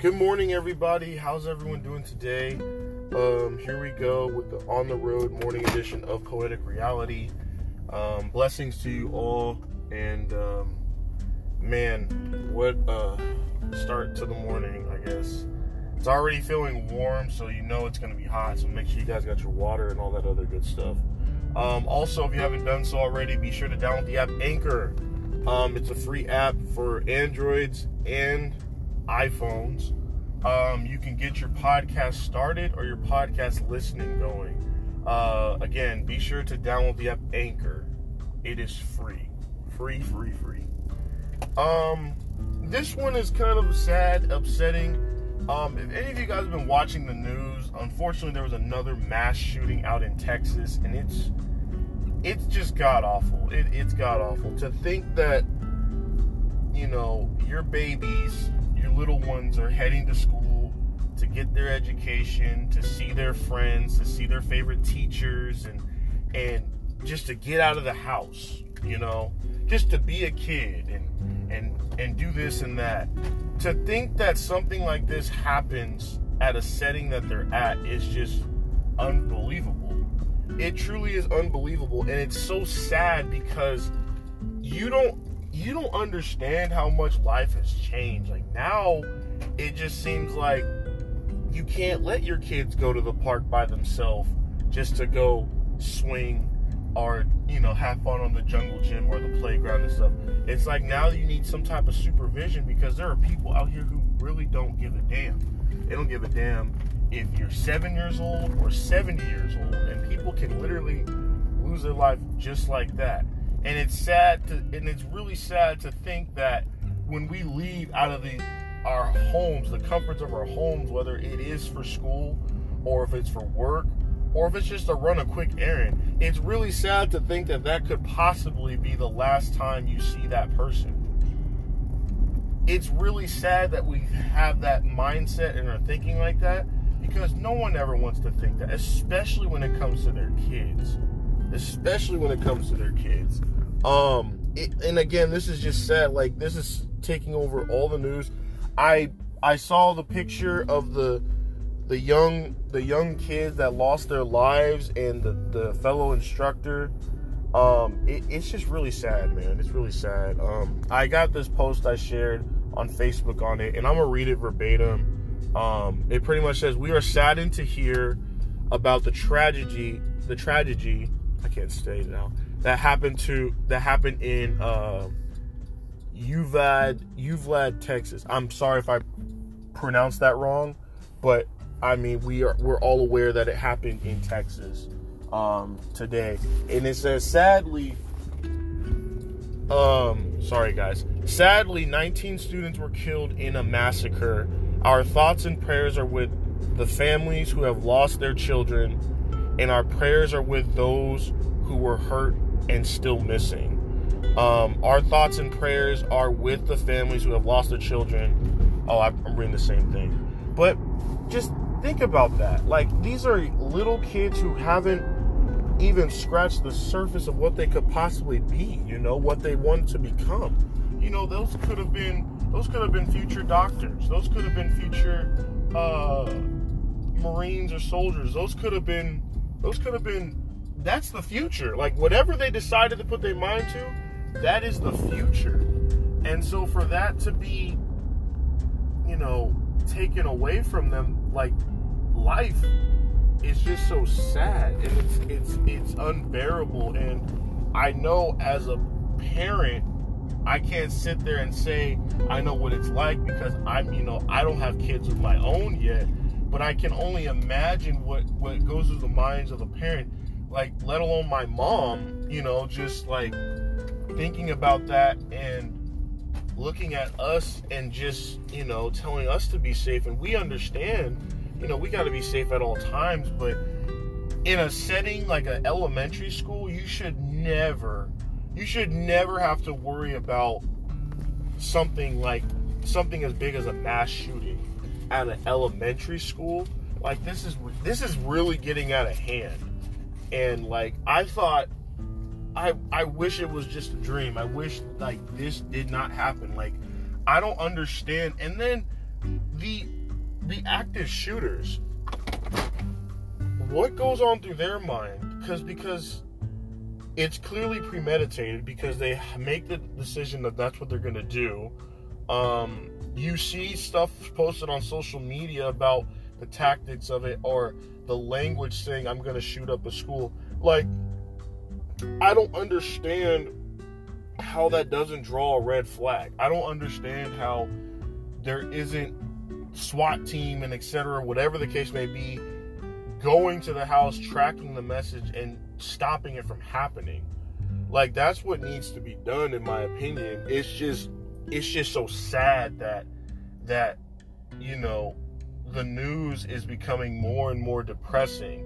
Good morning, everybody. How's everyone doing today? Um, here we go with the on the road morning edition of Poetic Reality. Um, blessings to you all, and um, man, what a start to the morning, I guess. It's already feeling warm, so you know it's going to be hot. So make sure you guys got your water and all that other good stuff. Um, also, if you haven't done so already, be sure to download the app Anchor. Um, it's a free app for Androids and iPhones. Um, you can get your podcast started or your podcast listening going. Uh, again, be sure to download the app Anchor. It is free, free, free, free. Um, this one is kind of sad, upsetting. Um, if any of you guys have been watching the news, unfortunately, there was another mass shooting out in Texas, and it's it's just god awful. It, it's god awful to think that you know your babies, little ones, are heading to school to get their education, to see their friends, to see their favorite teachers, and and just to get out of the house. You know, just to be a kid and and and do this and that. To think that something like this happens at a setting that they're at is just unbelievable. It truly is unbelievable and it's so sad because you don't you don't understand how much life has changed. Like now it just seems like you can't let your kids go to the park by themselves just to go swing or you know have fun on the jungle gym or the playground and stuff. It's like now you need some type of supervision because there are people out here who really don't give a damn. They don't give a damn if you're seven years old or 70 years old, and people can literally lose their life just like that. And it's sad to, and it's really sad to think that when we leave out of the our homes, the comforts of our homes, whether it is for school or if it's for work or if it's just to run a quick errand, it's really sad to think that that could possibly be the last time you see that person. It's really sad that we have that mindset and are thinking like that because no one ever wants to think that, especially when it comes to their kids. Especially when it comes to their kids. Um, it, and again, this is just sad. Like this is taking over all the news. I I saw the picture of the the young the young kids that lost their lives and the the fellow instructor. Um, it, it's just really sad, man. It's really sad. Um, I got this post I shared on Facebook on it, and I'm gonna read it verbatim. Um, it pretty much says, "We are saddened to hear about the tragedy, the tragedy. I can't say now that happened to that happened in uh, Uvalde, Uvalde, Texas. I'm sorry if I pronounced that wrong, but I mean we are we're all aware that it happened in Texas um, today, and it says sadly." Um, sorry guys. Sadly, 19 students were killed in a massacre our thoughts and prayers are with the families who have lost their children, and our prayers are with those who were hurt and still missing. Um, our thoughts and prayers are with the families who have lost their children. Oh, I'm reading the same thing. But just think about that. Like, these are little kids who haven't even scratched the surface of what they could possibly be, you know, what they want to become. You know, those could have been those could have been future doctors. Those could have been future uh, Marines or soldiers. Those could have been. Those could have been. That's the future. Like whatever they decided to put their mind to, that is the future. And so for that to be, you know, taken away from them, like life is just so sad and it's it's it's unbearable. And I know as a parent I can't sit there and say I know what it's like because I'm, you know, I don't have kids of my own yet, but I can only imagine what what goes through the minds of a parent, like let alone my mom, you know, just like thinking about that and looking at us and just, you know, telling us to be safe. And we understand, you know, we got to be safe at all times, but in a setting like an elementary school, you should never you should never have to worry about something like something as big as a mass shooting at an elementary school. Like this is this is really getting out of hand. And like I thought I I wish it was just a dream. I wish like this did not happen. Like I don't understand. And then the the active shooters what goes on through their mind because because it's clearly premeditated because they make the decision that that's what they're going to do um, you see stuff posted on social media about the tactics of it or the language saying i'm going to shoot up a school like i don't understand how that doesn't draw a red flag i don't understand how there isn't SWAT team and etc., whatever the case may be, going to the house, tracking the message, and stopping it from happening. Like that's what needs to be done, in my opinion. It's just, it's just so sad that that you know the news is becoming more and more depressing,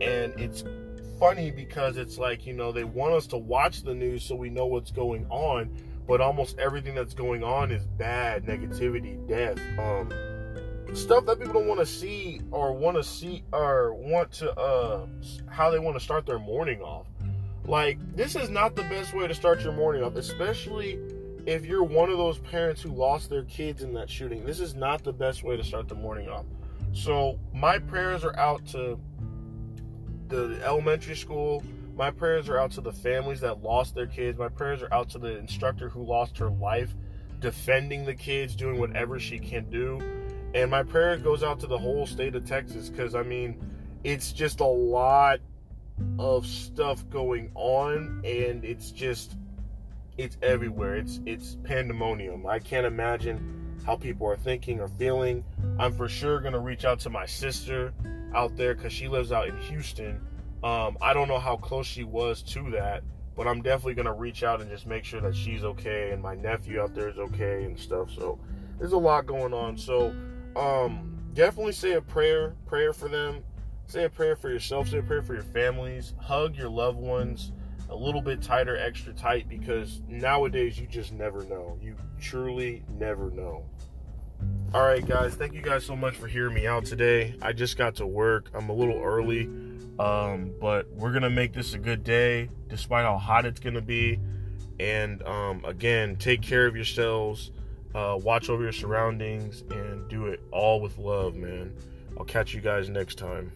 and it's funny because it's like you know they want us to watch the news so we know what's going on but almost everything that's going on is bad negativity death. Um stuff that people don't want to see or want to see or want to uh how they want to start their morning off. Like this is not the best way to start your morning off especially if you're one of those parents who lost their kids in that shooting this is not the best way to start the morning off. So my prayers are out to the elementary school. My prayers are out to the families that lost their kids. My prayers are out to the instructor who lost her life defending the kids doing whatever she can do. And my prayer goes out to the whole state of Texas because, I mean, it's just a lot of stuff going on and it's just it's everywhere. It's it's pandemonium. I can't imagine how people are thinking or feeling. I'm for sure to reach out to my sister out there because she lives out in houston. Um, i don't know how close she was to that but i'm definitely to reach out and just make sure that she's okay and my nephew out there is okay and stuff. So there's a lot going on. So um, definitely say a prayer, prayer for them. Say a prayer for yourself, say a prayer for your families. Hug your loved ones a little bit tighter, extra tight, because nowadays you just never know. You truly never know. All right, guys, thank you guys so much for hearing me out today. I just got to work. I'm a little early, um, but we're gonna make this a good day, despite how hot it's gonna be. And um, again, take care of yourselves uh, watch over your surroundings and do it all with love, man. I'll catch you guys next time.